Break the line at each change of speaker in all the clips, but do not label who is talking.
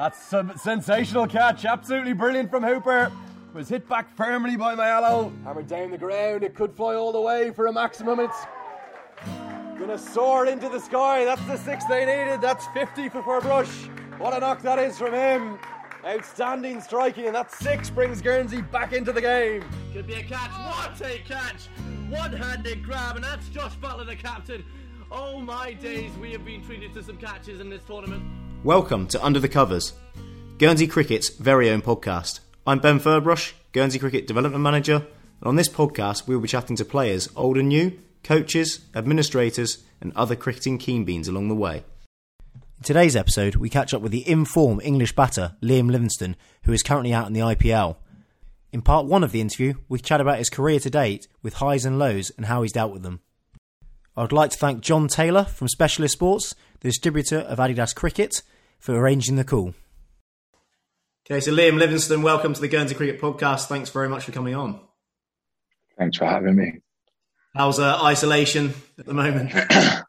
That's a sensational catch, absolutely brilliant from Hooper. Was hit back firmly by Mayalo. Hammered down the ground, it could fly all the way for a maximum. It's gonna soar into the sky. That's the six they needed. That's 50 for Ferbrache. What a knock that is from him. Outstanding striking, and that six brings Guernsey back into the game.
Could be a catch. What a catch! One-handed grab, and that's Josh Butler, the captain. Oh my days, we have been treated to some catches in this tournament.
Welcome to Under the Covers, Guernsey Cricket's very own podcast. I'm Ben Ferbrache, Guernsey Cricket Development Manager, and on this podcast we will be chatting to players old and new, coaches, administrators, and other cricketing keen beans along the way. In today's episode, we catch up with the in-form English batter Liam Livingstone, who is currently out in the IPL. In part one of the interview, we chat about his career to date with highs and lows and how he's dealt with them. I would like to thank John Taylor from Specialist Sports, the distributor of Adidas Cricket, for arranging the call. Okay, so Liam Livingstone, welcome to the Guernsey Cricket Podcast. Thanks very much for coming on.
Thanks for having me.
How's uh, isolation at the moment?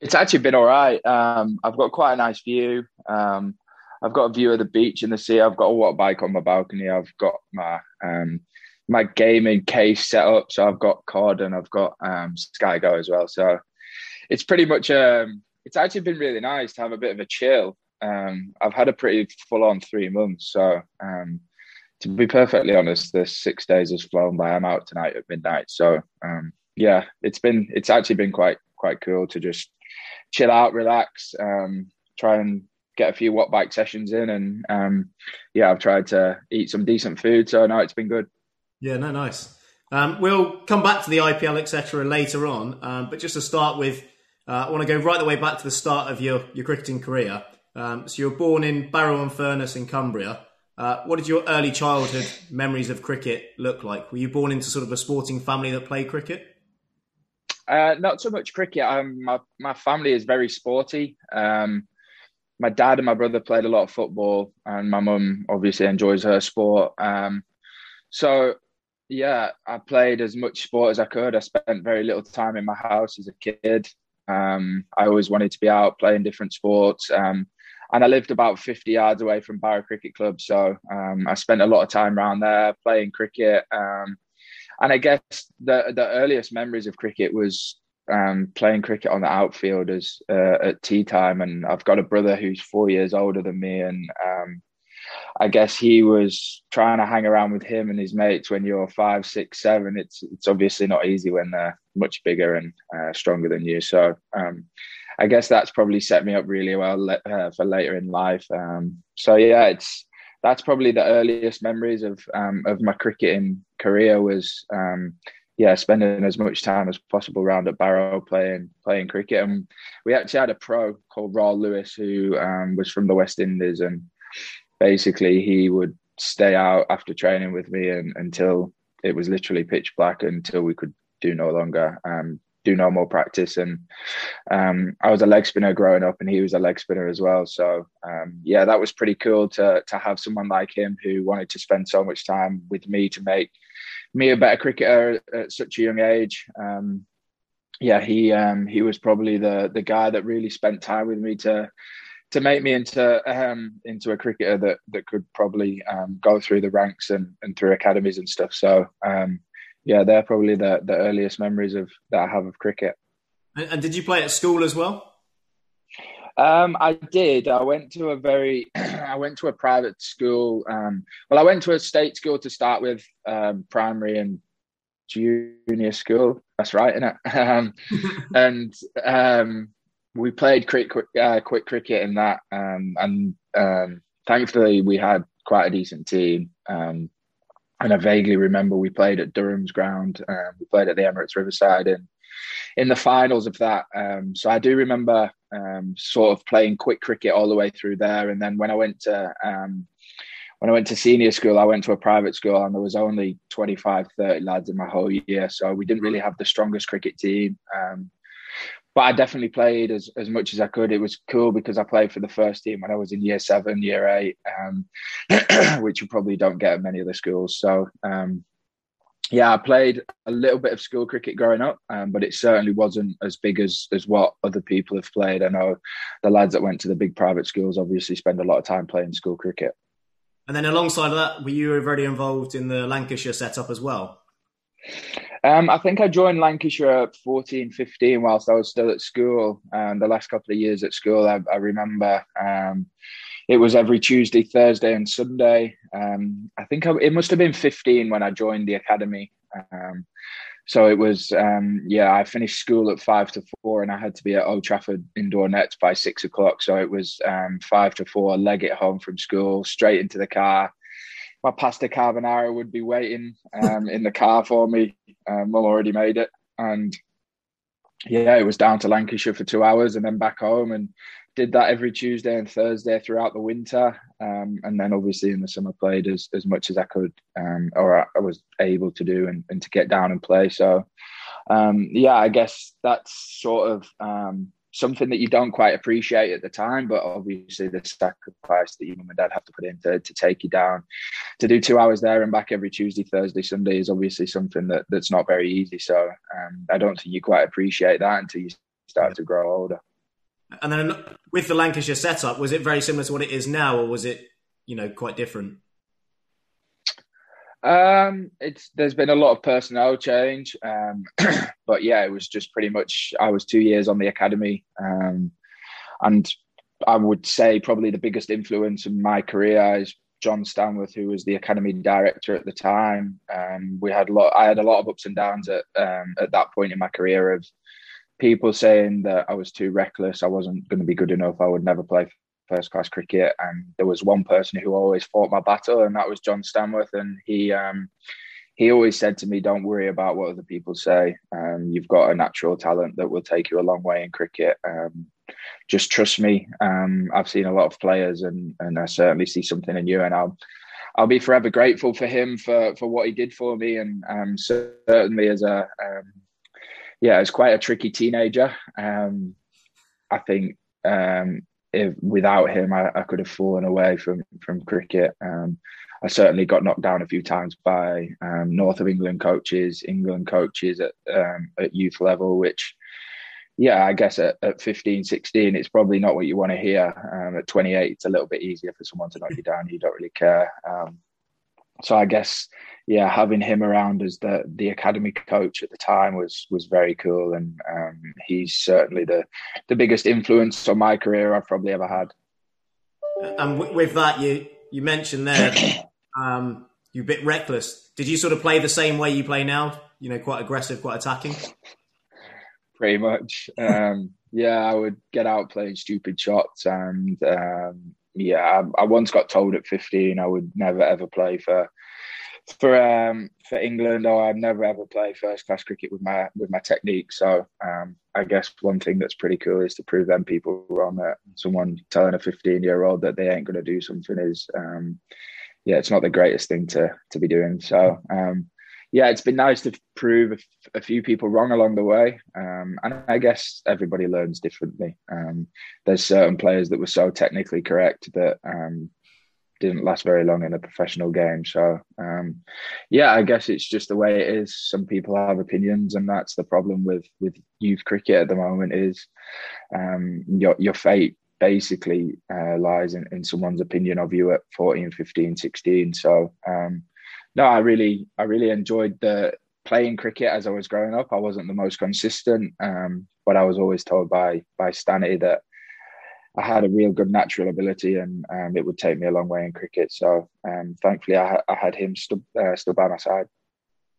It's actually been all right. Um, I've got quite a nice view. Um, I've got a view of the beach and the sea. I've got a water bike on my balcony. I've got my um, my gaming case set up. So I've got COD and I've got um, Sky Go as well. So it's pretty much. Um, it's actually been really nice to have a bit of a chill. Um, I've had a pretty full on three months. So um, to be perfectly honest, the six days has flown by. I'm out tonight at midnight. So um, yeah, it's been it's actually been quite quite cool to just chill out, relax, um, try and get a few watt bike sessions in, and um, yeah, I've tried to eat some decent food, so no, it's been good.
Yeah, no, nice. Um, we'll come back to the IPL etc. later on, but just to start with, uh, I want to go right the way back to the start of your your cricketing career. Um, so you were born in Barrow-in-Furness in Cumbria. Uh, what did your early childhood memories of cricket look like? Were you born into sort of a sporting family that played cricket?
Uh, not so much cricket. Um, my my family is very sporty. Um, my dad and my brother played a lot of football, and my mum obviously enjoys her sport. Um, so yeah, I played as much sport as I could. I spent very little time in my house as a kid. Um, I always wanted to be out playing different sports. Um, and I lived about 50 yards away from Barrow Cricket Club. So um, I spent a lot of time around there playing cricket. Um, and I guess the the earliest memories of cricket was um, playing cricket on the outfielders uh, at tea time, and I've got a brother who's four years older than me, and um, I guess he was trying to hang around with him and his mates when you're five, six, seven. It's it's obviously not easy when they're much bigger and uh, stronger than you. So um, I guess that's probably set me up really well uh, for later in life. Um, so yeah, it's that's probably the earliest memories of um, of my cricketing career was um, yeah spending as much time as possible around at Barrow playing playing cricket and we actually had a pro called Rawl Lewis who um, was from the West Indies and basically he would stay out after training with me and, until it was literally pitch black until we could do no longer um, do no more practice. And um, I was a leg spinner growing up, and he was a leg spinner as well. So um, yeah, that was pretty cool to to have someone like him who wanted to spend so much time with me to make me a better cricketer at such a young age. Um, yeah, he um, he was probably the the guy that really spent time with me to to make me into um, into a cricketer that that could probably um, go through the ranks and, and through academies and stuff. So um, yeah, they're probably the the earliest memories of that I have of cricket.
And, and did you play at school as well?
Um, I did. I went to a very, I went to a private school. Um, well, I went to a state school to start with, um, primary and junior school. That's right, isn't it? Um, and um, we played quick, quick, uh, Kwik Cricket in that, um, and um, thankfully we had quite a decent team. Um, and I vaguely remember we played at Durham's ground. Um, we played at the Emirates Riverside in in the finals of that. Um, so I do remember um, sort of playing Kwik Cricket all the way through there. And then when I went to when I went to senior school, I went to a private school and there was only 25, 30 lads in my whole year. So we didn't really have the strongest cricket team. Um, but I definitely played as, as much as I could. It was cool because I played for the first team when I was in year seven, year eight, um, which you probably don't get at many other schools. So, um, yeah, I played a little bit of school cricket growing up, um, but it certainly wasn't as big as as what other people have played. I know the lads that went to the big private schools obviously spend a lot of time playing school cricket.
And then alongside of that, were you already involved in the Lancashire setup as well?
Um, I think I joined Lancashire at 14, 15 whilst I was still at school. And the last couple of years at school, I, I remember um, it was every Tuesday, Thursday, and Sunday. Um, I think I, it must have been 15 when I joined the academy. Um, so it was, um, yeah, I finished school at five to four and I had to be at Old Trafford indoor nets by six o'clock. So it was um, five to four, leg it home from school, straight into the car. My pasta carbonara would be waiting um, in the car for me. Um, already made it. And yeah, it was down to Lancashire for two hours and then back home. And did that every Tuesday and Thursday throughout the winter, um, and then obviously in the summer played as, as much as I could um, or I was able to do and, and to get down and play. So um, yeah, I guess that's sort of um, something that you don't quite appreciate at the time, but obviously the sacrifice that your mum and dad have to put in to, to take you down to do two hours there and back every Tuesday, Thursday, Sunday is obviously something that, that's not very easy. So um, I don't think you quite appreciate that until you start to grow older.
And then with the Lancashire setup, was it very similar to what it is now, or was it, you know, quite different?
Um, it's there's been a lot of personnel change, um, but yeah, it was just pretty much. I was two years on the academy, um, and I would say probably the biggest influence in my career is John Stanworth, who was the academy director at the time. Um, we had a lot. I had a lot of ups and downs at um, at that point in my career of people saying that I was too reckless, I wasn't going to be good enough, I would never play first class cricket. And there was one person who always fought my battle, and that was John Stanworth. And he um, he always said to me, "Don't worry about what other people say. Um, you've got a natural talent that will take you a long way in cricket. Um, just trust me. Um, I've seen a lot of players, and and I certainly see something in you, and I'll." I'll be forever grateful for him for, for what he did for me, and um, certainly as a um, yeah, it's quite a tricky teenager. I think um, if without him, I, I, could have fallen away from from cricket. Um, I certainly got knocked down a few times by um, North of England coaches, England coaches at um, at youth level, which. Yeah, I guess at, at 15, 16, it's probably not what you want to hear. Um, at 28, it's a little bit easier for someone to knock you down. You don't really care. So I guess yeah, having him around as the the academy coach at the time was was very cool, and um, he's certainly the the biggest influence on my career I've probably ever had.
And with that, you you mentioned there, um, you're a bit reckless. Did you sort of play the same way you play now? You know, quite aggressive, quite attacking.
Pretty much. Um, yeah, I would get out playing stupid shots, and um, yeah, I, I once got told at 15 I would never ever play for for um, for England, or I'd never ever play first class cricket with my with my technique. So um, I guess one thing that's pretty cool is to prove them people wrong. That someone telling a 15 year old that they ain't going to do something is, um, yeah, it's not the greatest thing to to be doing. So um, yeah, it's been nice to prove a, few people wrong along the way. Um, and I guess everybody learns differently. Um, there's certain players that were so technically correct that um, didn't last very long in a professional game. So um, yeah, I guess it's just the way it is. Some people have opinions, and that's the problem with with youth cricket at the moment. Is um, your your fate basically uh, lies in, in someone's opinion of you at 14, 15, 16. So um, no, I really I really enjoyed the playing cricket as I was growing up. I wasn't the most consistent, um, but I was always told by by Stanley that I had a real good natural ability, and um, it would take me a long way in cricket. So um, thankfully, I, I, had him still uh, still by my side.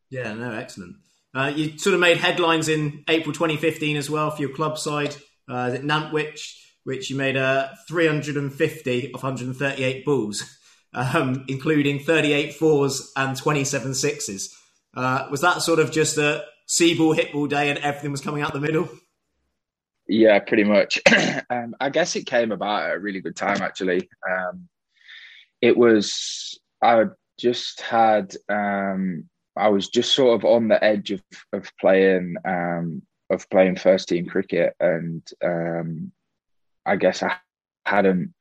Yeah, no, excellent. Uh, you sort of made headlines in April 2015 as well for your club side uh, at Nantwich, which you made uh, 350 of 138 balls, um, including 38 fours and 27 sixes. Uh, was that sort of just a see ball hit ball day and everything was coming out the middle?
Yeah, pretty much. um, I guess it came about at a really good time, actually. Um, it was, I just had, um, I was just sort of on the edge of, of playing, um, of playing first team cricket. And um, I guess I hadn't,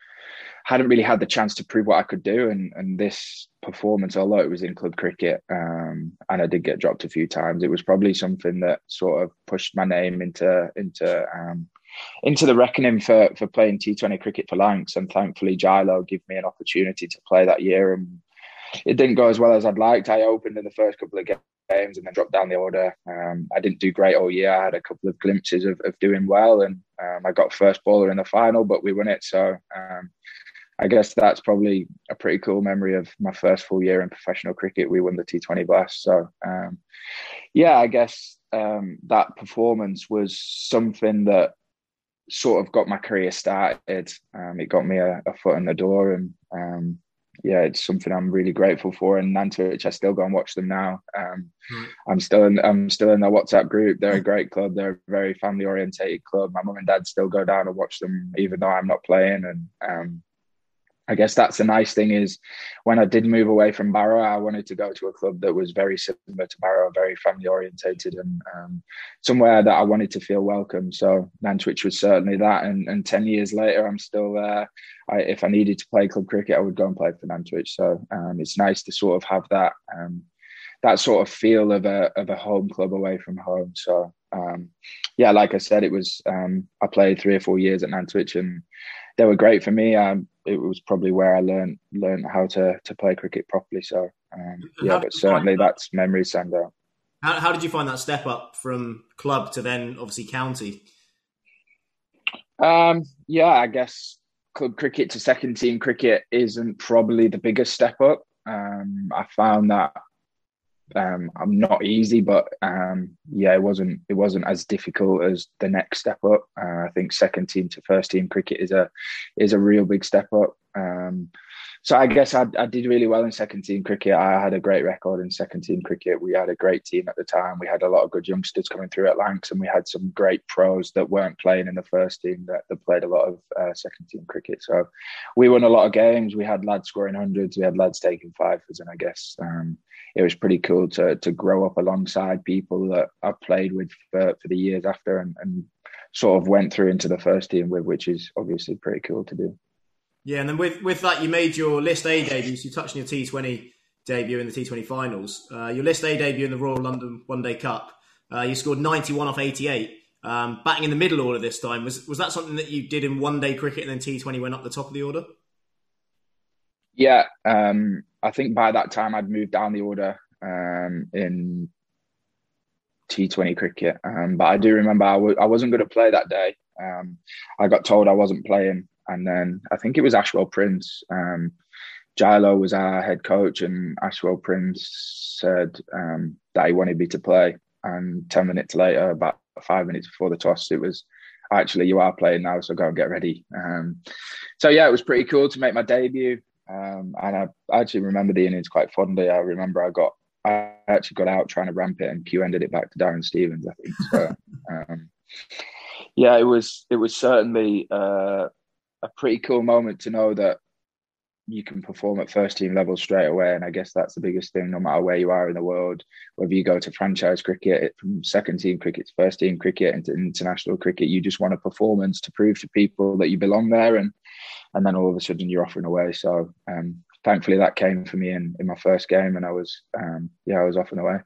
hadn't really had the chance to prove what I could do. And and this performance, although it was in club cricket, um, and I did get dropped a few times, it was probably something that sort of pushed my name into into um, into the reckoning for for playing T20 cricket for Lancs. And thankfully, Gilo gave me an opportunity to play that year. And it didn't go as well as I'd liked. I opened in the first couple of games and then dropped down the order. Um, I didn't do great all year. I had a couple of glimpses of, of doing well, and um, I got first bowler in the final, but we won it. So um, I guess that's probably a pretty cool memory of my first full year in professional cricket. We won the T20 Blast. So um, yeah, I guess um, that performance was something that sort of got my career started. Um, it got me a, a, foot in the door, and um, yeah, it's something I'm really grateful for. And Nantwich, I still go and watch them now. Um, mm. I'm still in, I'm still in their WhatsApp group. They're a great club. They're a very family orientated club. My mum and dad still go down and watch them, even though I'm not playing. And um, I guess that's the nice thing is when I did move away from Barrow, I wanted to go to a club that was very similar to Barrow, very family orientated, and um, somewhere that I wanted to feel welcome. So Nantwich was certainly that. And, and ten years later, I'm still there. I, if I needed to play club cricket, I would go and play for Nantwich. So um, it's nice to sort of have that um, that sort of feel of a of a home club away from home. So um, yeah, like I said, it was um, I played three or four years at Nantwich and they were great for me. Um, it was probably where I learned learned how to to play cricket properly. So um, yeah, but certainly that? that's memories stand out.
How, how did you find that step up from club to then obviously county?
Um, yeah, I guess club cricket to second team cricket isn't probably the biggest step up. Um, I found that um, I'm not easy, but um, yeah, it wasn't it wasn't as difficult as the next step up. Uh, I think second team to first team cricket is a is a real big step up. Um, so I guess I, I did really well in second team cricket. I had a great record in second team cricket. We had a great team at the time. We had a lot of good youngsters coming through at Lancs, and we had some great pros that weren't playing in the first team that, that played a lot of uh, second team cricket. So we won a lot of games. We had lads scoring hundreds. We had lads taking fivers, and I guess um, it was pretty cool to to grow up alongside people that I played with for, for the years after, and, and sort of went through into the first team with, which is obviously pretty cool to do.
Yeah, and then with, with that, you made your List A debut. You touched on your T20 debut in the T20 finals. Uh, your List A debut in the Royal London One Day Cup. Uh, you scored 91 off 88. Um, batting in the middle order this time. Was was that something that you did in one day cricket and then T20 went up the top of the order?
Yeah, um, I think by that time I'd moved down the order um, in T20 cricket. Um, but I do remember I w- I wasn't going to play that day. Um, I got told I wasn't playing and then I think it was Ashwell Prince. Um, Gilo was our head coach, and Ashwell Prince said um, that he wanted me to play. And 10 minutes later, about five minutes before the toss, it was actually, you are playing now, so go and get ready. Um, so, yeah, it was pretty cool to make my debut. Um, and I actually remember the innings quite fondly. I remember I got, I actually got out trying to ramp it, and Q ended it back to Darren Stevens, I think. So, um, yeah, it was, it was certainly, uh, a pretty cool moment to know that you can perform at first team level straight away. And I guess that's the biggest thing, no matter where you are in the world, whether you go to franchise cricket, from second team cricket to first team cricket into international cricket, you just want a performance to prove to people that you belong there. And and then all of a sudden you're offering away. So um, thankfully that came for me in, in my first game and I was, um, yeah, I was off and away.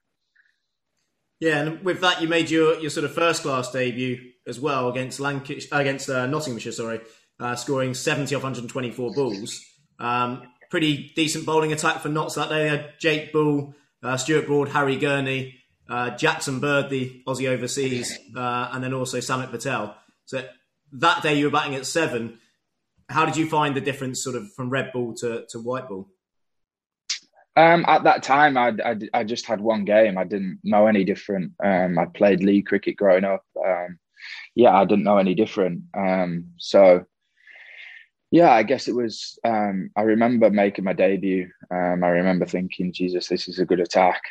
Yeah, and with that, you made your, your sort of first class debut as well against Lancashire, against uh, Nottinghamshire, sorry, uh, scoring 70 off 124 balls. Um, pretty decent bowling attack for Notts that day. They had Jake Ball, uh, Stuart Broad, Harry Gurney, uh, Jackson Bird, the Aussie overseas, uh, and then also Samit Patel. So that day you were batting at seven. How did you find the difference sort of from red ball to, to white ball?
Um, at that time, I, I, I, just had one game. I didn't know any different. Um, I played league cricket growing up. Um, yeah, I didn't know any different. Um, so yeah, I guess it was. Um, I remember making my debut. Um, I remember thinking, Jesus, this is a good attack.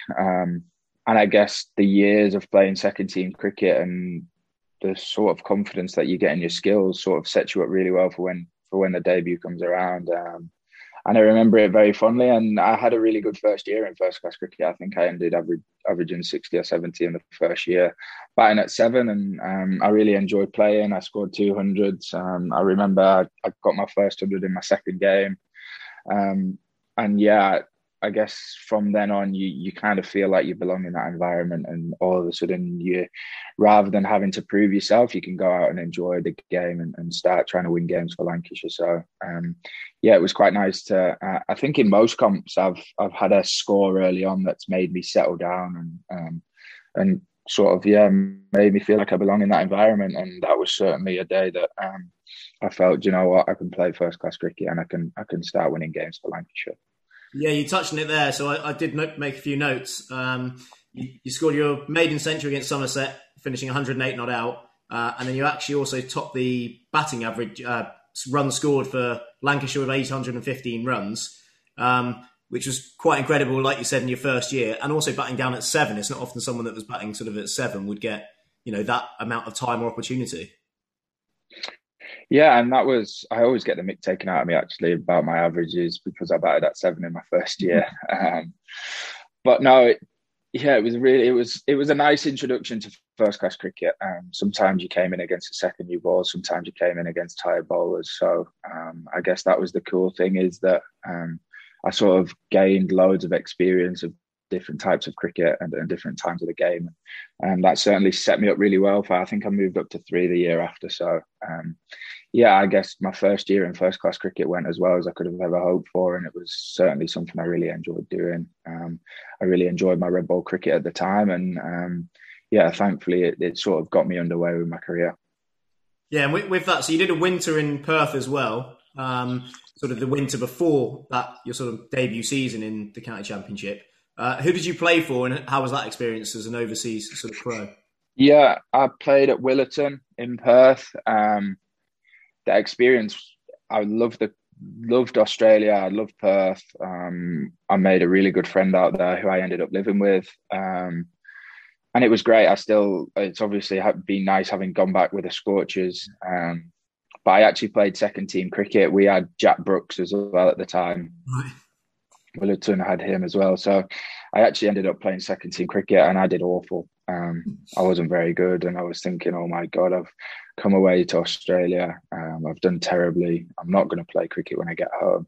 And I guess the years of playing second team cricket and the sort of confidence that you get in your skills sort of sets you up really well for when for when the debut comes around. Um, and I remember it very fondly. And I had a really good first year in first class cricket. I think I ended average, averaging 60 or 70 in the first year, batting at seven. And um, I really enjoyed playing. I scored 200s. Um, I remember I, I, got my first 100 in my second game. Um, and yeah, I guess from then on, you you kind of feel like you belong in that environment, and all of a sudden, you rather than having to prove yourself, you can go out and enjoy the game and, and start trying to win games for Lancashire. So, um, yeah, it was quite nice to. Uh, I think in most comps, I've I've had a score early on that's made me settle down and um, and sort of yeah made me feel like I belong in that environment, and that was certainly a day that um, I felt, you know what, I can play first class cricket and I can I can start winning games for Lancashire.
Yeah, you touched on it there. So I, I did make a few notes. Um, you, you, scored your maiden century against Somerset, finishing 108 not out. Uh, and then you actually also topped the batting average uh, run scored for Lancashire with 815 runs, um, which was quite incredible, like you said, in your first year. And also batting down at seven. It's not often someone that was batting sort of at seven would get, you know, that amount of time or opportunity.
Yeah, and that was I always get the mick taken out of me actually about my averages because I batted at seven in my first year. Um, but no, it, yeah, it was really it was it was a nice introduction to first class cricket. Um, sometimes you came in against a second new ball, sometimes you came in against tired bowlers. So um, I guess that was the cool thing is that um, I sort of gained loads of experience of different types of cricket and, and, different times of the game. And that certainly set me up really well for, I think I moved up to three the year after. So, um, yeah, I guess my first year in first class cricket went as well as I could have ever hoped for. And it was certainly something I really enjoyed doing. Um, I really enjoyed my red ball cricket at the time. And um, yeah, thankfully it, it, sort of got me underway with my career.
Yeah, and with, with that, so you did a winter in Perth as well. Um, sort of the winter before that, your sort of debut season in the county championship. Uh, who did you play for, and how was that experience as an overseas sort of pro?
Yeah, I played at Willetton in Perth. Um, that experience, I loved the loved Australia. I loved Perth. Um, I made a really good friend out there who I ended up living with. Um, and it was great. I still, it's obviously been nice having gone back with the Scorchers. Um, but I actually played second team cricket. We had Jack Brooks as well at the time. Right. Willetton had him as well. So I actually ended up playing second team cricket and I did awful. Um, I wasn't very good and I was thinking, oh my God, I've come away to Australia. Um, I've done terribly. I'm not going to play cricket when I get home.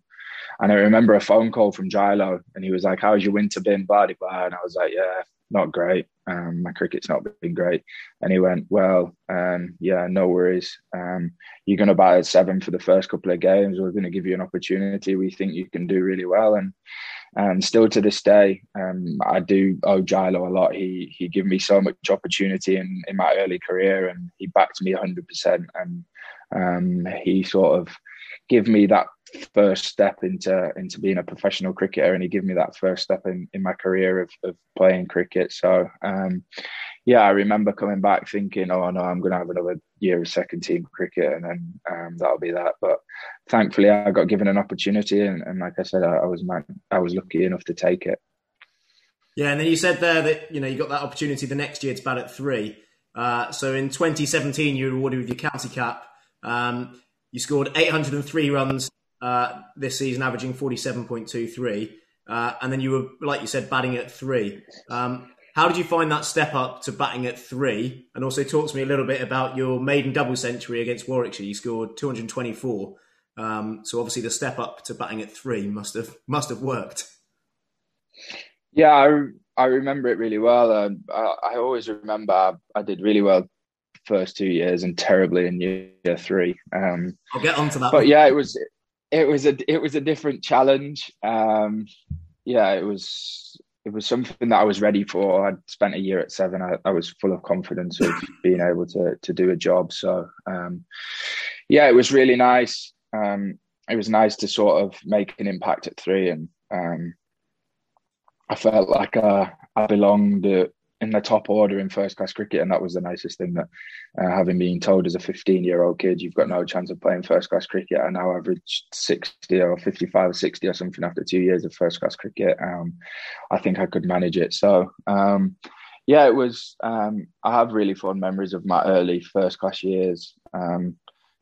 And I remember a phone call from Gilo and he was like, how's your winter been, blah. And I was like, yeah, not great. Um, my cricket's not been great. And he went, well, um, yeah, no worries. Um, you're going to bat at seven for the first couple of games. We're going to give you an opportunity. We think you can do really well. And um, still to this day, um, I do owe Gilo a lot. He he gave me so much opportunity in, in my early career, and he backed me 100%. And um, he sort of gave me that first step into into being a professional cricketer and he gave me that first step in, in my career of, of playing cricket. So um, yeah i remember coming back thinking oh no i'm going to have another year of second team cricket and then um, that'll be that. But thankfully i got given an opportunity and, and like i said I, I was i was lucky enough to take it.
Yeah and then you said there that you know you got that opportunity the next year to bat at three. Uh, so in 2017 you were awarded with your county cap. Um, you scored 803 runs uh, this season, averaging 47.23. Uh, and then you were, like you said, batting at three. Um, how did you find that step up to batting at three? And also talk to me a little bit about your maiden double century against Warwickshire. You scored 224. Um, so obviously the step up to batting at three must have must have worked.
Yeah, I, I remember it really well. Um, I, I, always remember I, I, did really well first two years and terribly in year three. Um,
I'll get onto that.
But yeah, it was it was a it was a different challenge. Um, yeah, it was it was something that I was ready for. I'd spent a year at seven. I, I was full of confidence of being able to to do a job. So um, yeah, it was really nice. Um, it was nice to sort of make an impact at three, and um, I felt like uh, I belonged in the top order in first class cricket, and that was the nicest thing that uh, having been told as a 15 year old kid you've got no chance of playing first class cricket. I now averaged 60 or 55 or 60 or something after two years of first class cricket. Um, I think I could manage it. So um, yeah, it was. Um, I have really fond memories of my early first class years. Um,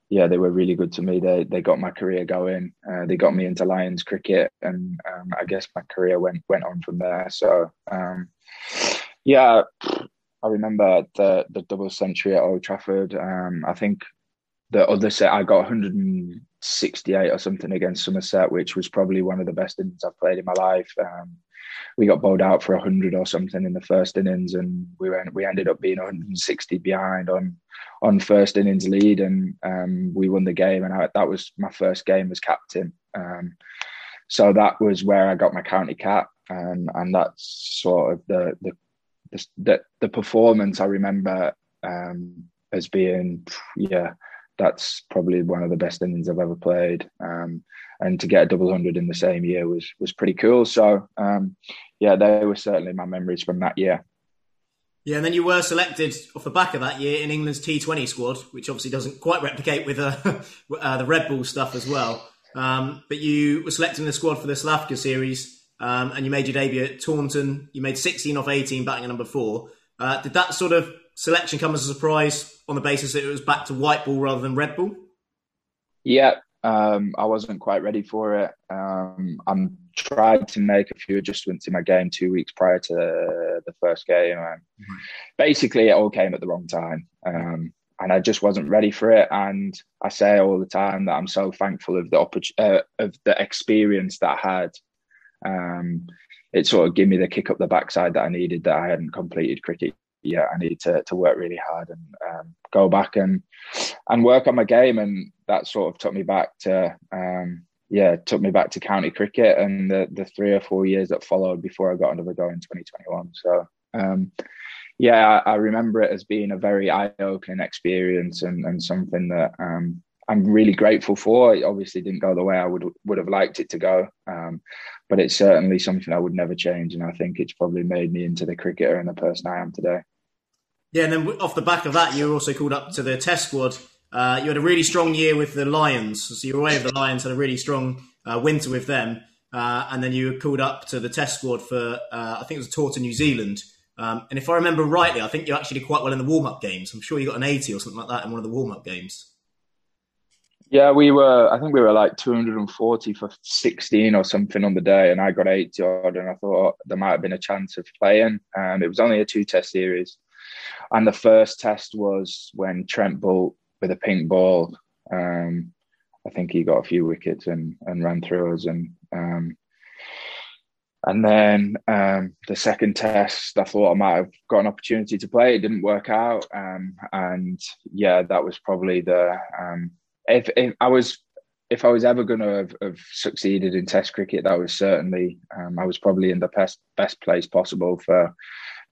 yeah, they were really good to me. They they got my career going. Uh, they got me into Lions cricket, and um, I guess my career went went on from there. So um, yeah, I remember the the double century at Old Trafford. Um, I think the other set I got 168 or something against Somerset, which was probably one of the best innings I've played in my life. Um, we got bowled out for 100 or something in the first innings, and we went we ended up being 160 behind on on first innings lead, and um, we won the game. And I, that was my first game as captain. Um, so that was where I got my county cap, and and that's sort of the the the, the performance I remember um, as being yeah that's probably one of the best innings I've ever played. Um, and to get a double hundred in the same year was was pretty cool. So um, yeah, they were certainly my memories from that year.
Yeah, and then you were selected off the back of that year in England's T20 squad, which obviously doesn't quite replicate with uh, uh, the red ball stuff as well. Um, but you were selected in the squad for the South Africa series, um, and you made your debut at Taunton. You made 16 off 18, batting at number four. Uh, did that sort of selection come as a surprise on the basis that it was back to white ball rather than red ball?
Yeah, um, I wasn't quite ready for it. Um, I'm tried to make a few adjustments in my game two weeks prior to the first game. And. Basically, it all came at the wrong time. Um, and I just wasn't ready for it. And I say all the time that I'm so thankful of the oppor- uh, of the experience that I had. Um, it sort of gave me the kick up the backside that I needed that I hadn't completed cricket yeah, I need to to work really hard and um, go back and and work on my game, and that sort of took me back to um, yeah, took me back to county cricket and the the three or four years that followed before I got another go in 2021. So um, yeah, I, I, remember it as being a very eye opening experience and and something that um, I'm really grateful for. It obviously didn't go the way I would would have liked it to go, um, but it's certainly something I would never change, and I think it's probably made me into the cricketer and the person I am today.
Yeah, and then off the back of that, you were also called up to the Test squad. Uh, you had a really strong year with the Lions, so you were away with the Lions, had a really strong uh, winter with them, uh, and then you were called up to the Test squad for uh, I think it was a tour to New Zealand. Um, and if I remember rightly, I think you actually did quite well in the warm up games. I'm sure you got an 80 or something like that in one of the warm up games.
Yeah, we were. I think we were like 240 for 16 or something on the day, and I got 80 odd. And I thought there might have been a chance of playing. Um, it was only a two test series, and the first test was when Trent Boult with a pink ball. Um, I think he got a few wickets and, and ran through us. And um, and then um, the second test, I thought I might have got an opportunity to play. It didn't work out. Um, and yeah, that was probably the um, if, if I was if I was ever going to have, have, succeeded in Test cricket, that was certainly um, I was probably in the best best place possible for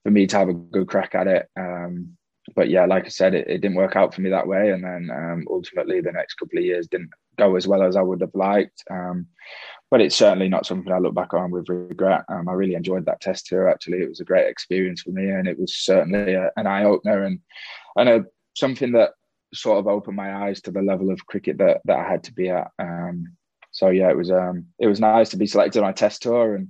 for me to have a good crack at it. Um, but yeah, like I said, it, it, didn't work out for me that way, and then um, ultimately the next couple of years didn't go as well as I would have liked. Um, but it's certainly not something I look back on with regret. Um, I really enjoyed that test tour. Actually, it was a great experience for me, and it was certainly a, an eye opener and and a, something that sort of opened my eyes to the level of cricket that that I had to be at. Um, so yeah, it was um, it was nice to be selected on a test tour, and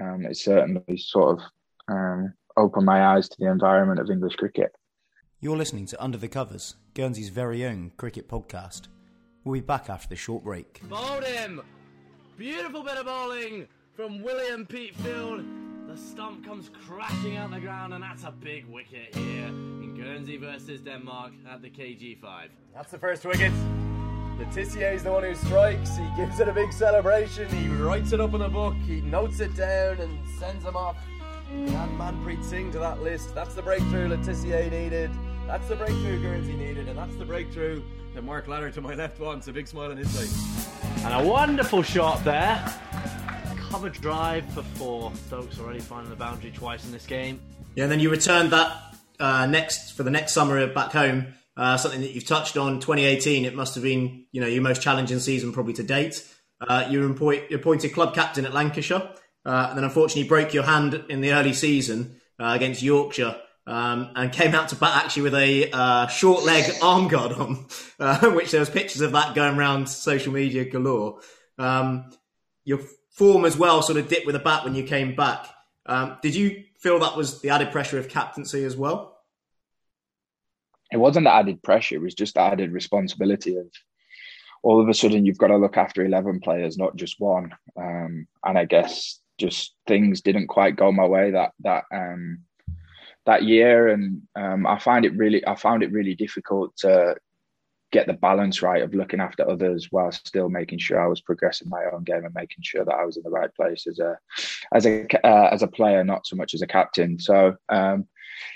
um, it certainly sort of um, opened my eyes to the environment of English cricket.
You're listening to Under the Covers, Guernsey's very own cricket podcast. We'll be back after the short break.
Bowled him! Beautiful bit of bowling from William Peatfield. The stump comes crashing out of the ground, and that's a big wicket here in Guernsey versus Denmark at the KG5.
That's the first wicket. Le Tissier is the one who strikes. He gives it a big celebration. He writes it up in a book. He notes it down and sends him off Add Manpreet Singh to that list. That's the breakthrough Le Tissier needed. That's the breakthrough Guernsey needed. And that's the breakthrough that Mark Ladder to my left wants. A big smile on his face.
And a wonderful shot there. Cover drive for four. Stokes already finding the boundary twice in this game.
Yeah, and then you returned that uh, next for the next summer back home. Uh, something that you've touched on. 2018, it must have been you know your most challenging season probably to date. Uh, you were appointed club captain at Lancashire. Uh, and then unfortunately broke your hand in the early season uh, against Yorkshire. Um, and came out to bat actually with a uh, short leg arm guard on, which there was pictures of that going around social media galore. Um, your form as well sort of dipped with a bat when you came back. Um, did you feel that was the added pressure of captaincy as well?
It wasn't the added pressure; it was just the added responsibility of all of a sudden you've got to look after 11 players, not just one. Um, and I guess just things didn't quite go my way that, that, um, that year. And um, I find it really, I found it really difficult to get the balance right of looking after others while still making sure I was progressing my own game and making sure that I was in the right place as a, as a, uh, as a player, not so much as a captain. So um,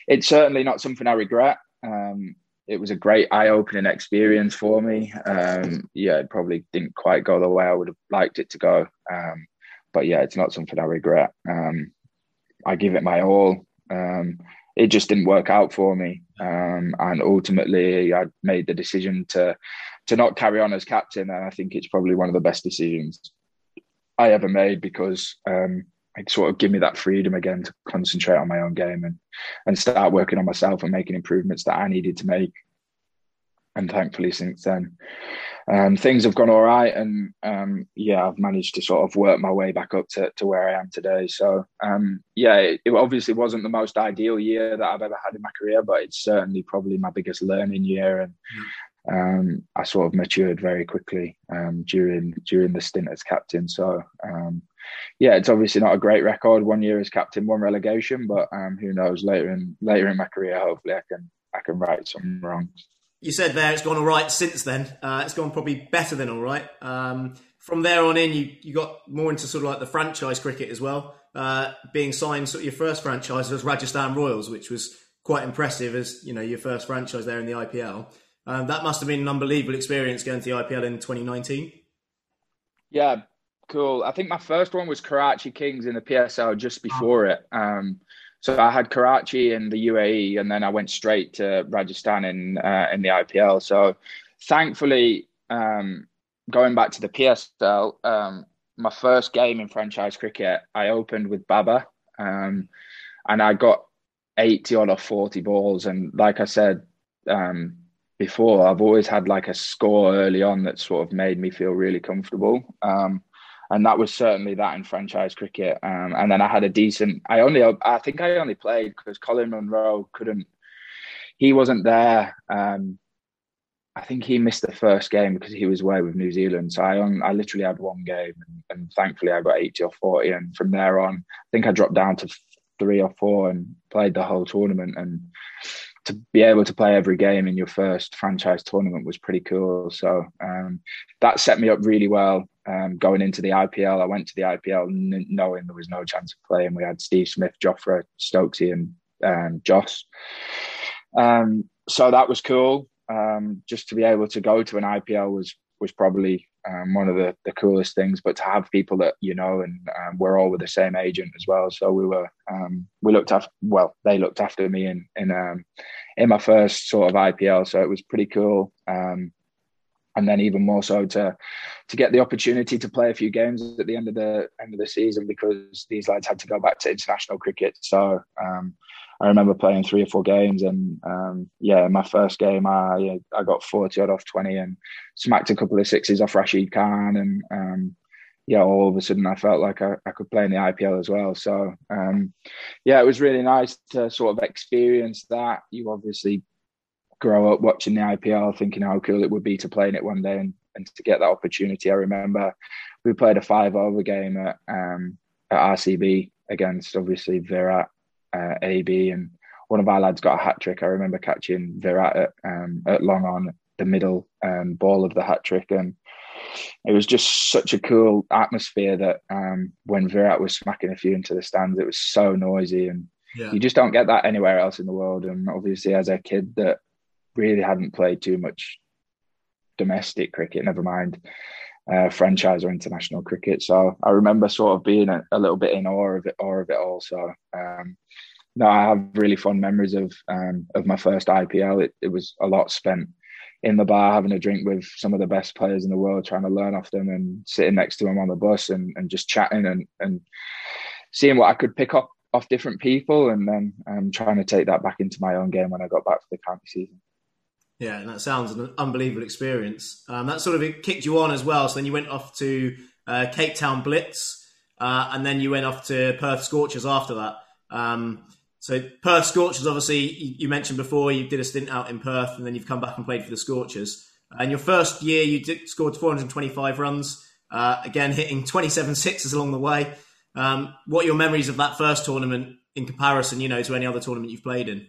it's certainly not something I regret. Um, it was a great eye-opening experience for me. Um, yeah, it probably didn't quite go the way I would have liked it to go, um, but yeah, it's not something I regret. Um, I give it my all. Um, it just didn't work out for me, um, and ultimately, I made the decision to to not carry on as captain. And I think it's probably one of the best decisions I ever made because um, it sort of give me that freedom again to concentrate on my own game and and start working on myself and making improvements that I needed to make. And thankfully, since then, um, things have gone all right, and um, yeah, I've managed to sort of work my way back up to, to where I am today. So um, yeah, it, it, obviously wasn't the most ideal year that I've ever had in my career, but it's certainly probably my biggest learning year, and um, I sort of matured very quickly um, during during the stint as captain. So um, yeah, it's obviously not a great record. One year as captain, one relegation, but um, who knows? Later in later in my career, hopefully, I can I can right some wrongs.
You said there it's gone all right since then. Uh, it's gone probably better than all right. Um, from there on in, you you got more into sort of like the franchise cricket as well. Uh, being signed, sort of your first franchise was Rajasthan Royals, which was quite impressive as you know your first franchise there in the IPL. Um, that must have been an unbelievable experience going to the IPL in 2019.
Yeah, cool. I think my first one was Karachi Kings in the PSL just before it. Um, so I had Karachi in the UAE, and then I went straight to Rajasthan in uh, in the IPL. So thankfully, um, going back to the PSL, um, my first game in franchise cricket, I opened with Babar, um, and I got eighty odd or forty balls. And like I said um, before, I've always had like a score early on that sort of made me feel really comfortable. Um, and that was certainly that in franchise cricket. Um, and then I had a decent. I only, I think I only played because Colin Munro couldn't. He wasn't there. Um, I think he missed the first game because he was away with New Zealand. So I, I literally had one game, and, and, thankfully I got eighty or forty. And from there on, I think I dropped down to three or four and played the whole tournament. And to be able to play every game in your first franchise tournament was pretty cool. So um, that set me up really well um, going into the IPL. I went to the IPL n- knowing there was no chance of playing. We had Steve Smith, Jofra, Stokesy, and um, Joss. Um, so that was cool. Um, just to be able to go to an IPL was was probably um, one of the, the coolest things. But to have people that you know, and um, we're all with the same agent as well, so we were um, we looked after. Well, they looked after me in in um, in my first sort of IPL, so it was pretty cool. Um, and then even more so to to get the opportunity to play a few games at the end of the end of the season because these lads had to go back to international cricket. So um, I remember playing three or four games, and um, yeah, my first game I I got forty odd off twenty and smacked a couple of sixes off Rashid Khan, and um, yeah, all of a sudden I felt like I, I could play in the IPL as well. So um, yeah, it was really nice to sort of experience that. You obviously grow up watching the IPL, thinking how cool it would be to play in it one day and, and to get that opportunity. I remember we played a five over game at, um, at RCB against obviously Virat, uh, AB, and one of our lads got a hat trick. I remember catching Virat at, um, at long on the middle um, ball of the hat trick, and it was just such a cool atmosphere that um, when Virat was smacking a few into the stands, it was so noisy and. Yeah. You just don't get that anywhere else in the world, and obviously, as a kid that really hadn't played too much domestic cricket, never mind uh, franchise or international cricket. So I remember sort of being a, a, little bit in awe of it, awe of it all. So um, no, I have really fond memories of um, of my first IPL. It, it was a lot spent in the bar having a drink with some of the best players in the world, trying to learn off them and sitting next to them on the bus and, and just chatting and, and seeing what I could pick up off different people and then um, trying to take that back into my own game when I got back for the county season.
Yeah, and that sounds an unbelievable experience. Um, that sort of kicked you on as well. So then you went off to uh, Cape Town Blitz, uh, and then you went off to Perth Scorchers after that. Um, so Perth Scorchers, obviously, you, you, mentioned before you did a stint out in Perth, and then you've come back and played for the Scorchers. And your first year, you did, scored 425 runs, uh, again hitting 27 sixes along the way. Um, what are your memories of that first tournament in comparison, you know, to any other tournament you've played in?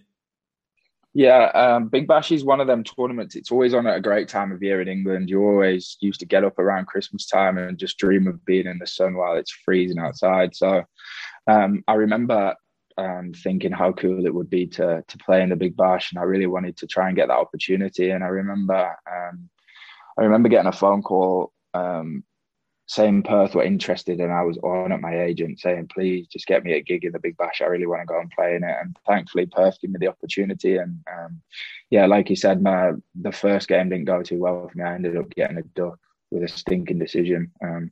Yeah, um, Big Bash is one of them tournaments. It's always on at a great time of year in England. You always used to get up around Christmas time and just dream of being in the sun while it's freezing outside. So um, I remember um, thinking how cool it would be to to play in the Big Bash, and I really wanted to try and get that opportunity. And I remember, um, I remember getting a phone call um, saying Perth were interested, and I was on at my agent saying, "Please, just get me a gig in the Big Bash. I really want to go and play in it." And thankfully, Perth gave me the opportunity. And um, yeah, like you said, my the first game didn't go too well for me. I ended up getting a duck with a stinking decision. Um,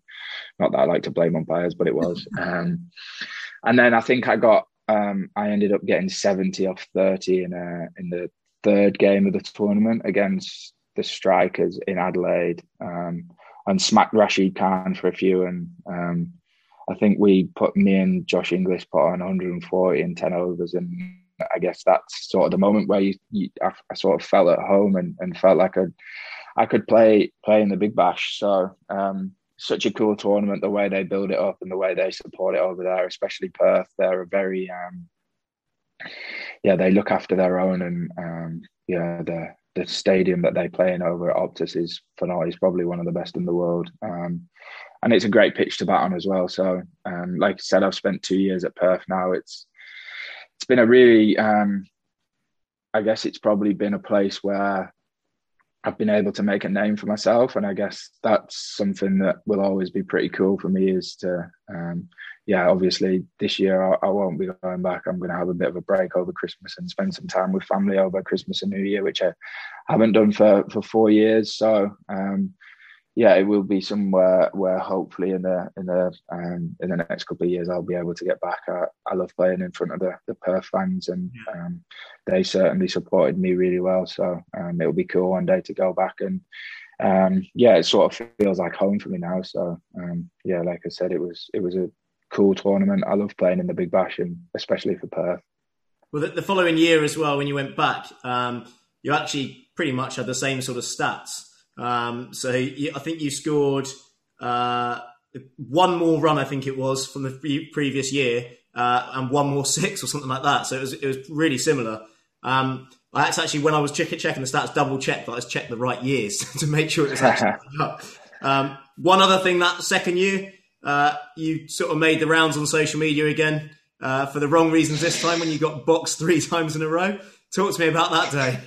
not that I like to blame umpires, but it was. Um, and then I think I got, um, I ended up getting seventy off thirty in a, in the third game of the tournament against the Strikers in Adelaide. Um, and smacked Rashid Khan for a few. And um, I think we put me and Josh Inglis put on 140 in 10 overs. And I guess that's sort of the moment where you, you I, I, sort of felt at home and, and felt like I, I could play play in the Big Bash. So um, such a cool tournament, the way they build it up and the way they support it over there, especially Perth. They're a very um, yeah, they look after their own and um, yeah, the the stadium that they play in over at Optus is phenomenal. It's probably one of the best in the world. Um, and it's a great pitch to bat on as well. So, um, like I said, I've spent two years at Perth now. It's it's been a really, um, I guess it's probably been a place where I've been able to make a name for myself, and I guess that's something that will always be pretty cool for me. Is to um, yeah, obviously this year I, I, won't be going back. I'm going to have a bit of a break over Christmas and spend some time with family over Christmas and New Year, which I haven't done for for four years. So um, yeah, it will be somewhere where hopefully in the in the um, in the next couple of years I'll be able to get back. I, I love playing in front of the, the Perth fans, and um, they certainly supported me really well. So um, it'll be cool one day to go back and um, yeah, it sort of feels like home for me now. So um, yeah, like I said, it was it was a cool tournament. I love playing in the Big Bash, and especially for Perth.
Well, the, following year as well, when you went back, um, you actually pretty much had the same sort of stats. Um, so you, I think you scored uh, one more run, I think it was from the previous year, uh, and one more six or something like that. So it was it was really similar. Um, I actually, when I was checking, checking the stats, double checked that I was checked the right years to make sure it was actually up. Um, one other thing that second year, uh, you sort of made the rounds on social media again uh, for the wrong reasons this time when you got boxed three times in a row. Talk to me about that day.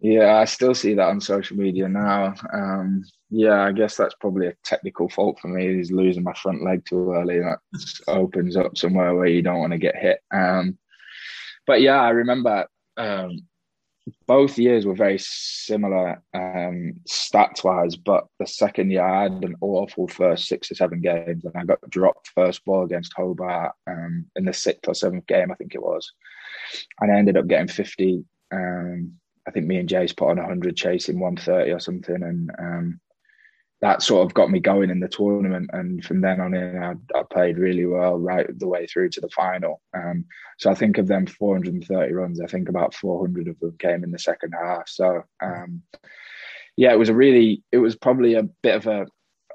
Yeah, I still see that on social media now. Um, yeah, I guess that's probably a technical fault for me is losing my front leg too early. That opens up somewhere where you don't want to get hit. Um, but yeah, I remember um, both years were very similar um, stats wise, but the second year I had an awful first six or seven games, and I got dropped first ball against Hobart um, in the sixth or seventh game, I think it was, and I ended up getting fifty. Um, I think me and Jace put on hundred, chasing one thirty or something, and um, that sort of got me going in the tournament. And from then on in, I, I played really well right the way through to the final. Um, so I think of them 430 runs, I think about 400 of them came in the second half. So um, yeah, it was a really, it was probably a bit of a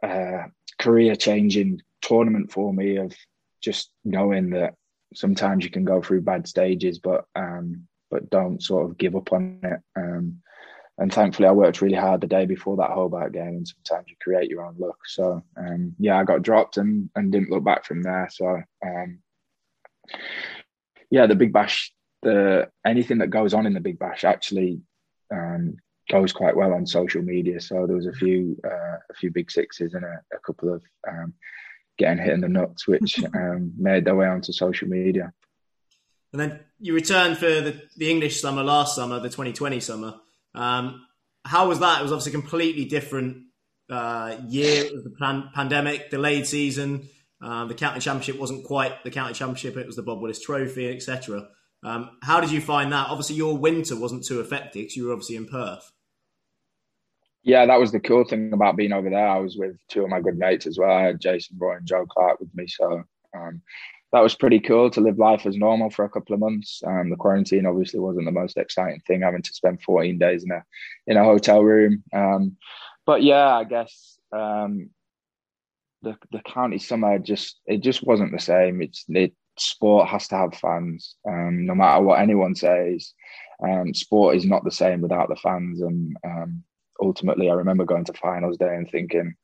uh, career changing tournament for me of just knowing that sometimes you can go through bad stages, but um, but don't sort of give up on it. Um, and thankfully I worked really hard the day before that Hobart game and sometimes you create your own luck. So um, yeah I got dropped and, and didn't look back from there. So um, yeah the Big Bash the anything that goes on in the Big Bash actually um, goes quite well on social media. So there was a few uh, a few big sixes and a, a couple of um, getting hit in the nuts which um, made their way onto social media
and then you returned for the, the English summer last summer the 2020 summer um, how was that? It was obviously a completely different uh, year. the pan- pandemic, delayed season. Um, the county championship wasn't quite the county championship; it was the Bob Willis Trophy, etc. Um, how did you find that? Obviously, your winter wasn't too affected because you were obviously in Perth.
Yeah, that was the cool thing about being over there. I was with two of my good mates as well. I had Jason Roy and Joe Clarke with me, so um, that was pretty cool to live life as normal for a couple of months. Um, the quarantine obviously wasn't the most exciting thing, having to spend 14 days in a in a hotel room. Um, but yeah, I guess um, the the county summer just it just wasn't the same. It's it sport has to have fans, um, no matter what anyone says. Um, sport is not the same without the fans, and um, ultimately, I remember going to finals day and thinking,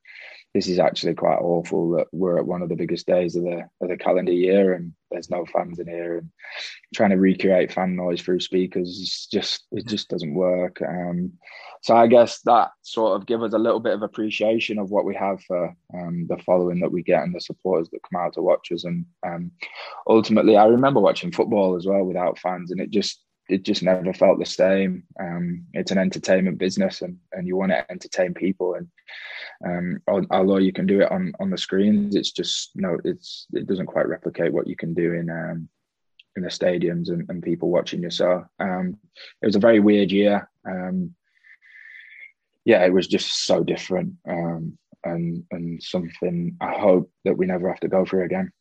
this is actually quite awful that we're at one of the biggest days of the of the calendar year and there's no fans in here and trying to recreate fan noise through speakers just it just doesn't work. Um, so i guess that sort of give us a little bit of appreciation of what we have for um, the following that we get and the supporters that come out to watch us. And um, ultimately i remember watching football as well without fans and it just it just never felt the same. Um, it's an entertainment business, and, and you want to entertain people. And um, although you can do it on on the screens, it's just know it's it doesn't quite replicate what you can do in um, in the stadiums and, and people watching you. So um, it was a very weird year. Um, yeah, it was just so different, um, and and something I hope that we never have to go through again.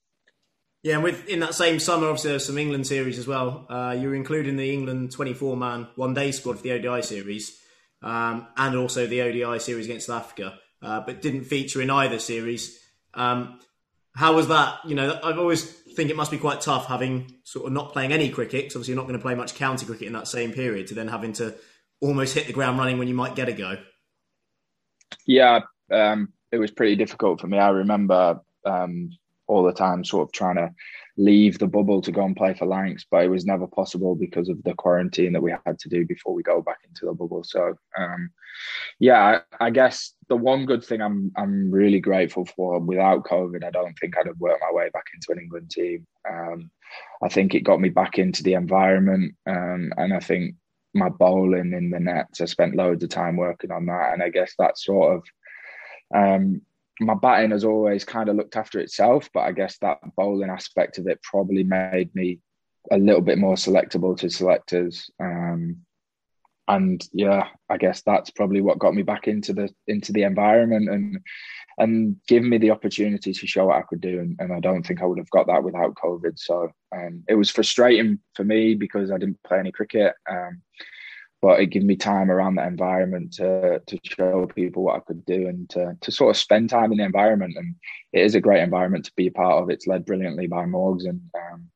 Yeah, and with in that same summer, obviously there's some England series as well. Uh, you were including the England 24 man one day squad for the ODI series, um, and also the ODI series against South Africa, uh, but didn't feature in either series. Um, how was that? You know, I've always think it must be quite tough having sort of not playing any cricket. Cause obviously, you're not going to play much county cricket in that same period, to then having to almost hit the ground running when you might get a go.
Yeah, um, it was pretty difficult for me. I remember um, all the time, sort of trying to leave the bubble to go and play for Lancs, but it was never possible because of the quarantine that we had to do before we go back into the bubble. So, um, yeah, I, I, guess the one good thing I'm I'm really grateful for without COVID, I don't think I'd have worked my way back into an England team. Um, I think it got me back into the environment, um, and I think my bowling in the nets. I spent loads of time working on that, and I guess that sort of um, my batting has always kind of looked after itself, but I guess that bowling aspect of it probably made me a little bit more selectable to selectors. Um, and yeah, I guess that's probably what got me back into the into the environment and and given me the opportunity to show what I could do. And, and I don't think I would have got that without COVID. So um, it was frustrating for me because I didn't play any cricket. Um, but it gave me time around that environment to to show people what I could do and to to sort of spend time in the environment. And it is a great environment to be a part of. It's led brilliantly by Morgs, and um,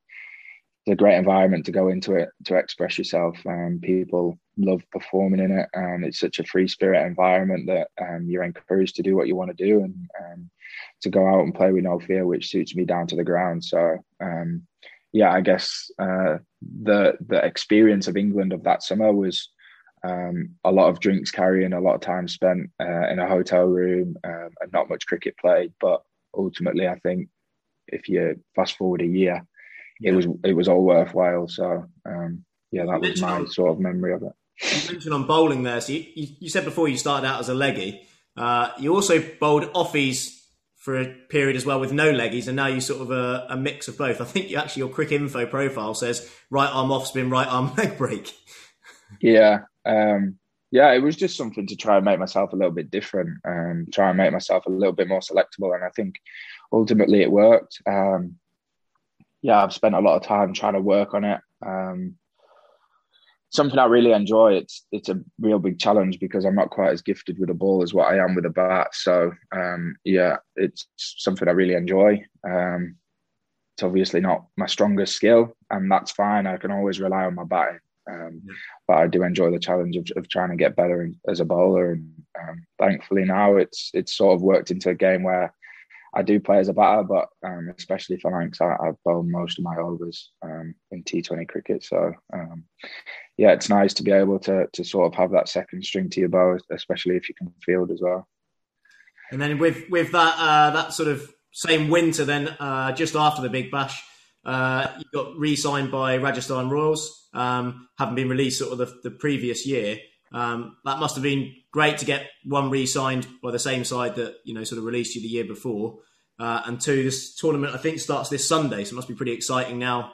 it's a great environment to go into it to express yourself. Um, people love performing in it, and it's such a free spirit environment that um, you're encouraged to do what you want to do and um, to go out and play with no fear, which suits me down to the ground. So um, yeah, I guess uh, the the experience of England of that summer was um, a lot of drinks carrying, a lot of time spent uh, in a hotel room, um, and not much cricket played. But ultimately, I think if you fast forward a year, yeah. it was it was all worthwhile. So um, yeah, that was my sort of memory of it.
You mentioned on bowling there. So you, you, you said before you started out as a leggy. Uh, you also bowled offies for a period as well with no leggies, and now you sort of a, a mix of both. I think you actually your Cricinfo profile says right arm off spin, right arm leg break.
Yeah, um, yeah, it was just something to try and make myself a little bit different and try and make myself a little bit more selectable. And I think ultimately it worked. Um, yeah, I've spent a lot of time trying to work on it. Um, something I really enjoy. It's it's a real big challenge because I'm not quite as gifted with a ball as what I am with a bat. So um, yeah, it's something I really enjoy. Um, it's obviously not my strongest skill, and that's fine. I can always rely on my batting. Um, yeah. But I do enjoy the challenge of, of trying to get better as a bowler, and um, thankfully now it's it's sort of worked into a game where I do play as a batter, but um, especially for Lancs, I, I bowl most of my overs um, in T20 cricket. So um, yeah, it's nice to be able to to sort of have that second string to your bow, especially if you can field as well.
And then with with that uh, that sort of same winter, then uh, just after the Big Bash, uh, you got re-signed by Rajasthan Royals um, having been released sort of the, the previous year. Um, that must have been great to get one re-signed by the same side that you know sort of released you the year before, uh, and two, this tournament I think starts this Sunday, so it must be pretty exciting now.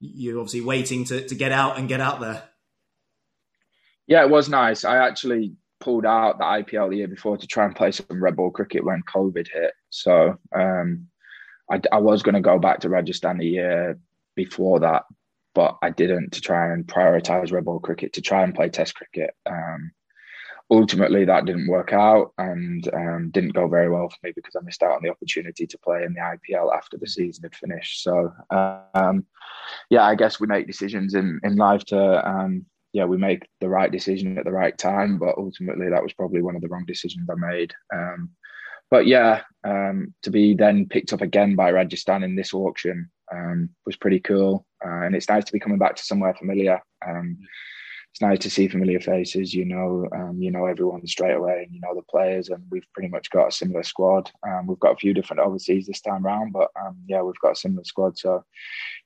You're obviously waiting to, to get out and get out there.
Yeah, it was nice. I actually pulled out the IPL the year before to try and play some red ball cricket when COVID hit. So um, I, I was going to go back to Rajasthan a year before that, but I didn't to try and prioritize red ball cricket to try and play Test cricket. Um, ultimately, that didn't work out and um, didn't go very well for me because I missed out on the opportunity to play in the IPL after the season had finished. So, um, yeah, I guess we make decisions in in life to um, yeah, we make the right decision at the right time, but ultimately that was probably one of the wrong decisions I made. But yeah, um, to be then picked up again by Rajasthan in this auction um, was pretty cool, uh, and it's nice to be coming back to somewhere familiar. Um, it's nice to see familiar faces. You know, um, you know everyone straight away, and you know the players, and we've pretty much got a similar squad. Um, we've got a few different overseas this time round, but um, yeah, we've got a similar squad. So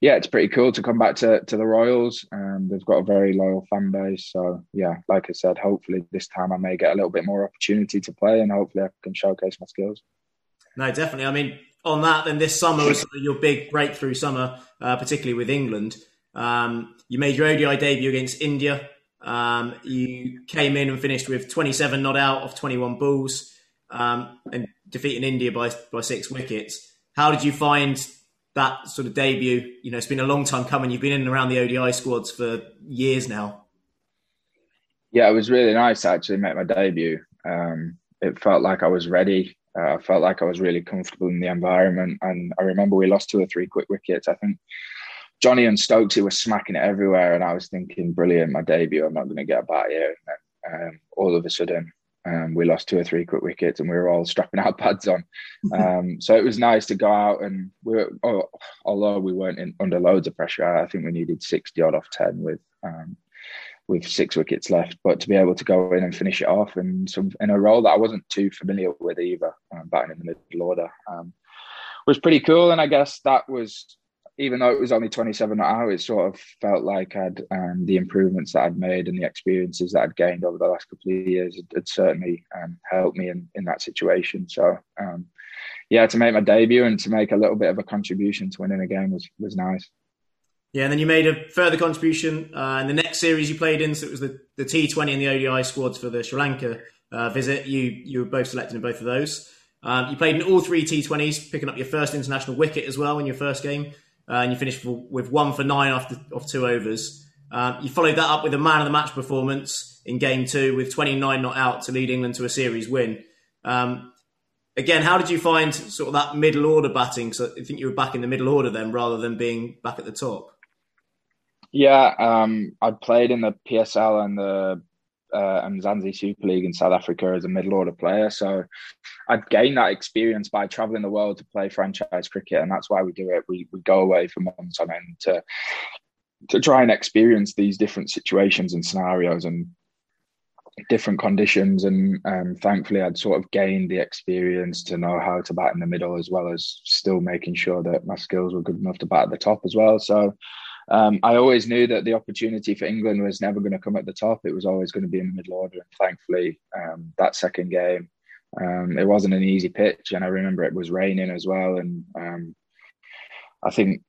yeah, it's pretty cool to come back to to the Royals. Um, they've got a very loyal fan base. So yeah, like I said, hopefully this time I may get a little bit more opportunity to play, and hopefully I can showcase my skills.
No, definitely. I mean, on that, then this summer was your big breakthrough summer, uh, particularly with England. Um, you made your ODI debut against India. Um, you came in and finished with 27 not out of 21 balls um, and defeating India by, by six wickets. How did you find that sort of debut? You know, it's been a long time coming. You've been in and around the ODI squads for years now.
Yeah, it was really nice to actually make my debut. Um, it felt like I was ready. Uh, I felt like I was really comfortable in the environment. And I remember we lost two or three quick wickets. I think Johnny and Stokesy were smacking it everywhere, and I was thinking, brilliant, my debut. I'm not going to get a bat here. And then, um, all of a sudden, um, we lost two or three quick wickets, and we were all strapping our pads on. Um, so it was nice to go out, and we were, oh, although we weren't in, under loads of pressure, I think we needed 60 odd off 10 with um, with six wickets left. But to be able to go in and finish it off, and some in a role that I wasn't too familiar with either, um, batting in the middle order, um, was pretty cool. And I guess that was even though it was only 27 hours, it sort of felt like I'd um, the improvements that I'd made and the experiences that I'd gained over the last couple of years had, certainly um, helped me in, in that situation. So, um, yeah, to make my debut and to make a little bit of a contribution to winning a game was was nice.
Yeah, and then you made a further contribution uh, in the next series you played in. So it was the, the T20 and the ODI squads for the Sri Lanka uh, visit. You you were both selected in both of those. Um, you played in all three T20s, picking up your first international wicket as well in your first game uh, and you finished with one for nine after off two overs. Um, you followed that up with a man of the match performance in game two with 29 not out to lead England to a series win. Um, again, how did you find sort of that middle order batting? So I think you were back in the middle order then rather than being back at the top.
Yeah, um, I'd played in the PSL and the uh, Mzansi Super League in South Africa as a middle order player. So I'd gained that experience by traveling the world to play franchise cricket, and that's why we do it. We we go away for months on end to to try and experience these different situations and scenarios and different conditions. And um, thankfully, I'd sort of gained the experience to know how to bat in the middle, as well as still making sure that my skills were good enough to bat at the top as well. So um, I always knew that the opportunity for England was never going to come at the top. It was always going to be in the middle order. And thankfully, um, that second game, um, it wasn't an easy pitch. And I remember it was raining as well. And um, I think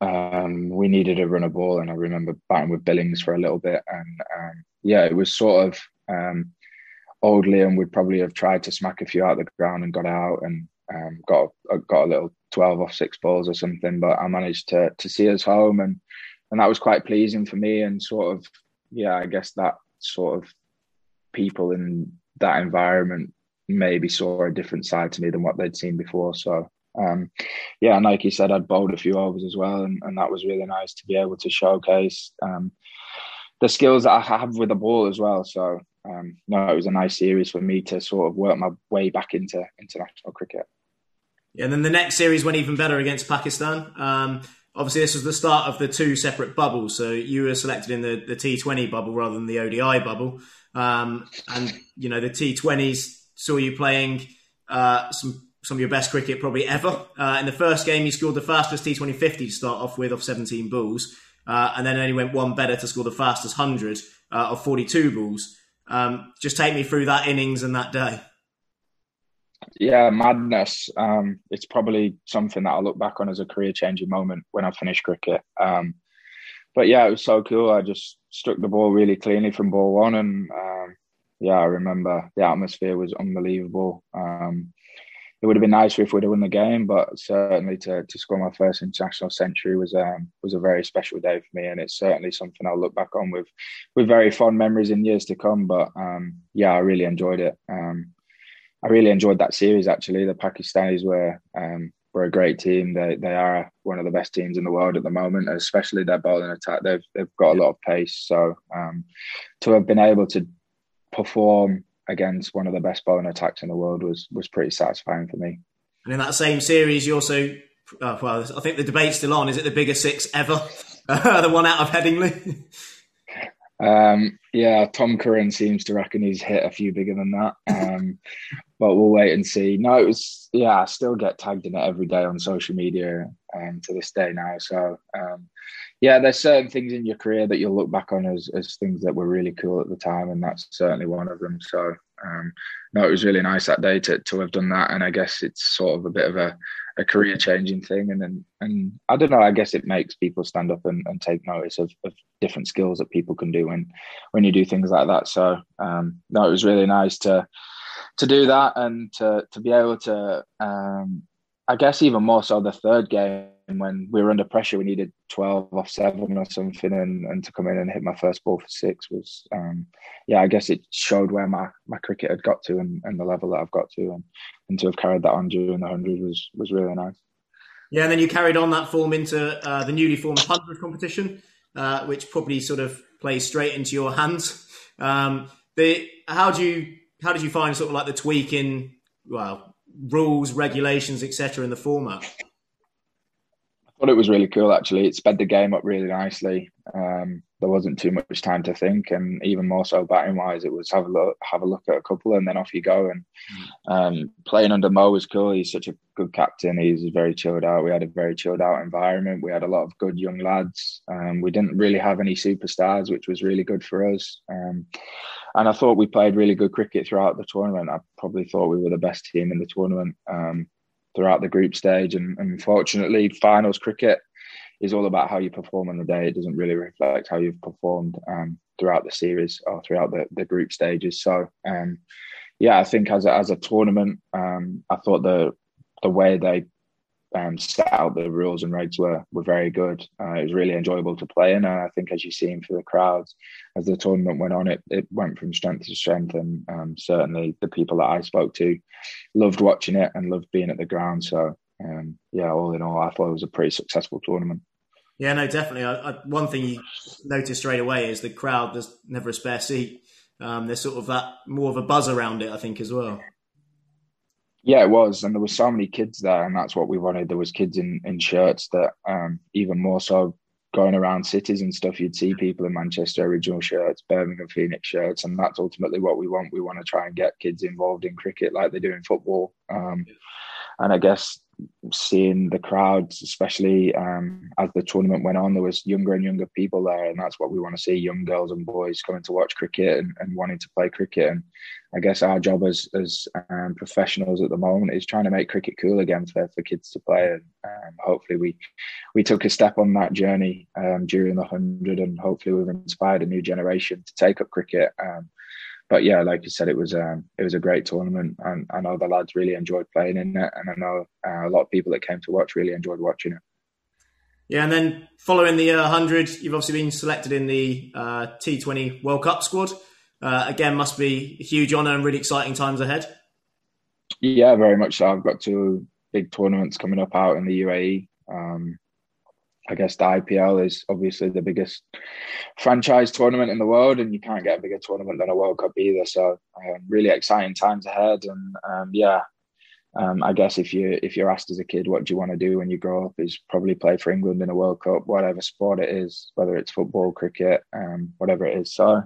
um, we needed a run of ball. And I remember batting with Billings for a little bit. And um, yeah, it was sort of old Liam would probably have tried to smack a few out of the ground and got out and got got a little 12 off six balls or something, but I managed to to see us home and and that was quite pleasing for me and sort of yeah, I guess that sort of people in that environment maybe saw a different side to me than what they'd seen before. So um, yeah, and like you said, I'd bowled a few overs as well, and, and that was really nice to be able to showcase um, the skills that I have with the ball as well. So um, no, it was a nice series for me to sort of work my way back into international cricket.
Yeah, and then the next series went even better against Pakistan. Um, obviously, this was the start of the two separate bubbles. So you were selected in the, the T20 bubble rather than the ODI bubble. Um, and, you know, the T20s saw you playing uh, some some of your best cricket probably ever. Uh, in the first game, you scored the fastest T20 50 to start off with of 17 balls. Uh, and then only went one better to score the fastest 100 uh, of 42 balls. Um, just take me through that innings and that day
yeah, madness. Um, it's probably something that I'll look back on as a career changing moment when I finish cricket. Um, but yeah, it was so cool. I just struck the ball really cleanly from ball one, and um, yeah, I remember the atmosphere was unbelievable. Um, it would have been nicer if we'd have won the game, but certainly to, to score my first international century was um, was a very special day for me, and it's certainly something I'll look back on with with very fond memories in years to come. But um, yeah, I really enjoyed it. Um, I really enjoyed that series. Actually, the Pakistanis were um, were a great team. They they are one of the best teams in the world at the moment, especially their bowling attack. They've they've got a lot of pace. So um, to have been able to perform against one of the best bowling attacks in the world was was pretty satisfying for me.
And in that same series, you also uh, well, I think the debate's still on. Is it the biggest six ever? the one out of Headingley.
Um, yeah, Tom Curran seems to reckon he's hit a few bigger than that. Um, but we'll wait and see. No, it was yeah. I still get tagged in it every day on social media um, to this day now. So um, yeah, there's certain things in your career that you'll look back on as as things that were really cool at the time, and that's certainly one of them. So um, no, it was really nice that day to to have done that, and I guess it's sort of a bit of a a career changing thing and then and I don't know I guess it makes people stand up and, and take notice of, of, different skills that people can do when when you do things like that so um, no it was really nice to to do that and to to be able to um, I guess even more so the third game when we were under pressure, we needed 12 off seven or something, and, and to come in and hit my first ball for six was, um, yeah, I guess it showed where my, my cricket had got to and, and the level that I've got to, and, and to have carried that on during the hundred was was really nice.
Yeah, and then you carried on that form into uh, the newly formed hundred competition, uh, which probably sort of plays straight into your hands. Um, the how do you how did you find sort of like the tweak in well rules, regulations, etc. in the format?
I thought it was really cool actually. It sped the game up really nicely. Um, there wasn't too much time to think, and even more so batting wise, it was have a look, have a look at a couple, and then off you go. And um, playing under Mo was cool. He's such a good captain. He's very chilled out. We had a very chilled out environment. We had a lot of good young lads. Um, we didn't really have any superstars, which was really good for us. Um, and I thought we played really good cricket throughout the tournament. I probably thought we were the best team in the tournament. Um, throughout the group stage. And, unfortunately, finals cricket is all about how you perform on the day. It doesn't really reflect how you've performed um, throughout the series or throughout the, the group stages. So, um, yeah, I think as a, as a tournament, um, I thought the the way they um, set out the rules and regs were were very good. Uh, it was really enjoyable to play in, and I think as you've seen for the crowds, as the tournament went on, it it went from strength to strength, and um, certainly the people that I spoke to loved watching it and loved being at the ground. So um, yeah, all in all, I thought it was a pretty successful tournament.
Yeah, no, definitely. I, I, one thing you notice straight away is the crowd. There's never a spare seat. Um, there's sort of that more of a buzz around it, I think, as well.
Yeah, it was, and there were so many kids there, and that's what we wanted. There was kids in in shirts that, um, even more so, going around cities and stuff, you'd see people in Manchester Originals shirts, Birmingham Phoenix shirts, and that's ultimately what we want. We want to try and get kids involved in cricket like they do in football. Um, and I guess seeing the crowds, especially um, as the tournament went on, there was younger and younger people there, and that's what we want to see: young girls and boys coming to watch cricket and, and wanting to play cricket. And I guess our job as as um, professionals at the moment is trying to make cricket cool again for, for kids to play. And um, hopefully, we we took a step on that journey um, during the hundred, and hopefully, we've inspired a new generation to take up cricket. But yeah, like you said, it was um, it was a great tournament, and I know the lads really enjoyed playing in it, and I know uh, a lot of people that came to watch really enjoyed watching it.
Yeah, and then following the uh, hundred, you've obviously been selected in the uh, T20 World Cup squad. Uh, again, must be a huge honour and really exciting times ahead.
Yeah, very much so. I've got two big tournaments coming up out in the UAE. Um, I guess the IPL is obviously the biggest franchise tournament in the world, and you can't get a bigger tournament than a World Cup either. So, um, really exciting times ahead. And um, yeah, um, I guess if you if you're asked as a kid what do you want to do when you grow up, is probably play for England in a World Cup, whatever sport it is, whether it's football, cricket, um, whatever it is. So,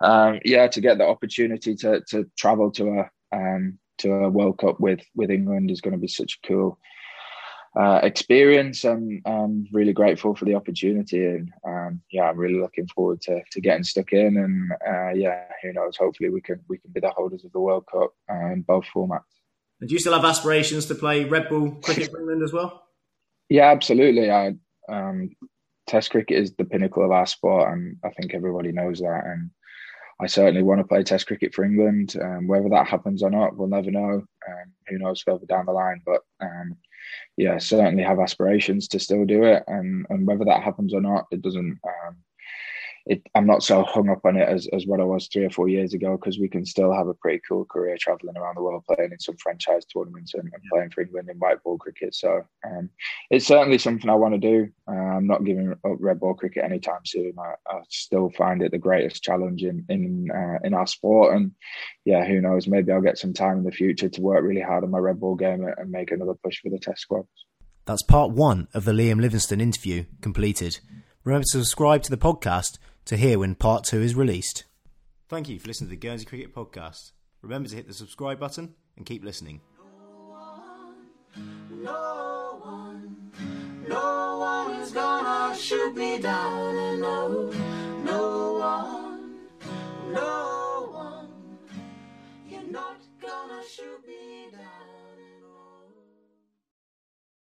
um, yeah, to get the opportunity to to travel to a um, to a World Cup with with England is going to be such a cool uh, experience and I'm really grateful for the opportunity and um, yeah I'm really looking forward to, to getting stuck in and uh, yeah who knows hopefully we can we can be the holders of the World Cup uh, in both formats.
And do you still have aspirations to play red ball cricket for England as well?
Yeah, absolutely. I um, Test cricket is the pinnacle of our sport, and I think everybody knows that. And I certainly want to play Test cricket for England. Um, whether that happens or not, we'll never know. Um, who knows further down the line? But um, yeah, certainly have aspirations to still do it, and and whether that happens or not, it doesn't. It, I'm not so hung up on it as, as what I was three or four years ago because we can still have a pretty cool career traveling around the world, playing in some franchise tournaments and, and playing for England in white ball cricket. So um, it's certainly something I want to do. Uh, I'm not giving up red ball cricket anytime soon. I, I still find it the greatest challenge in in uh, in our sport, and yeah, who knows? Maybe I'll get some time in the future to work really hard on my red ball game and make another push for the Test squads.
That's part one of the Liam Livingstone interview completed. Remember to subscribe to the podcast to hear when part two is released. Thank you for listening to the Guernsey Cricket Podcast. Remember to hit the subscribe button and keep listening.
No one, no one no one's gonna shoot me down and no, no one, no one, you're not gonna shoot me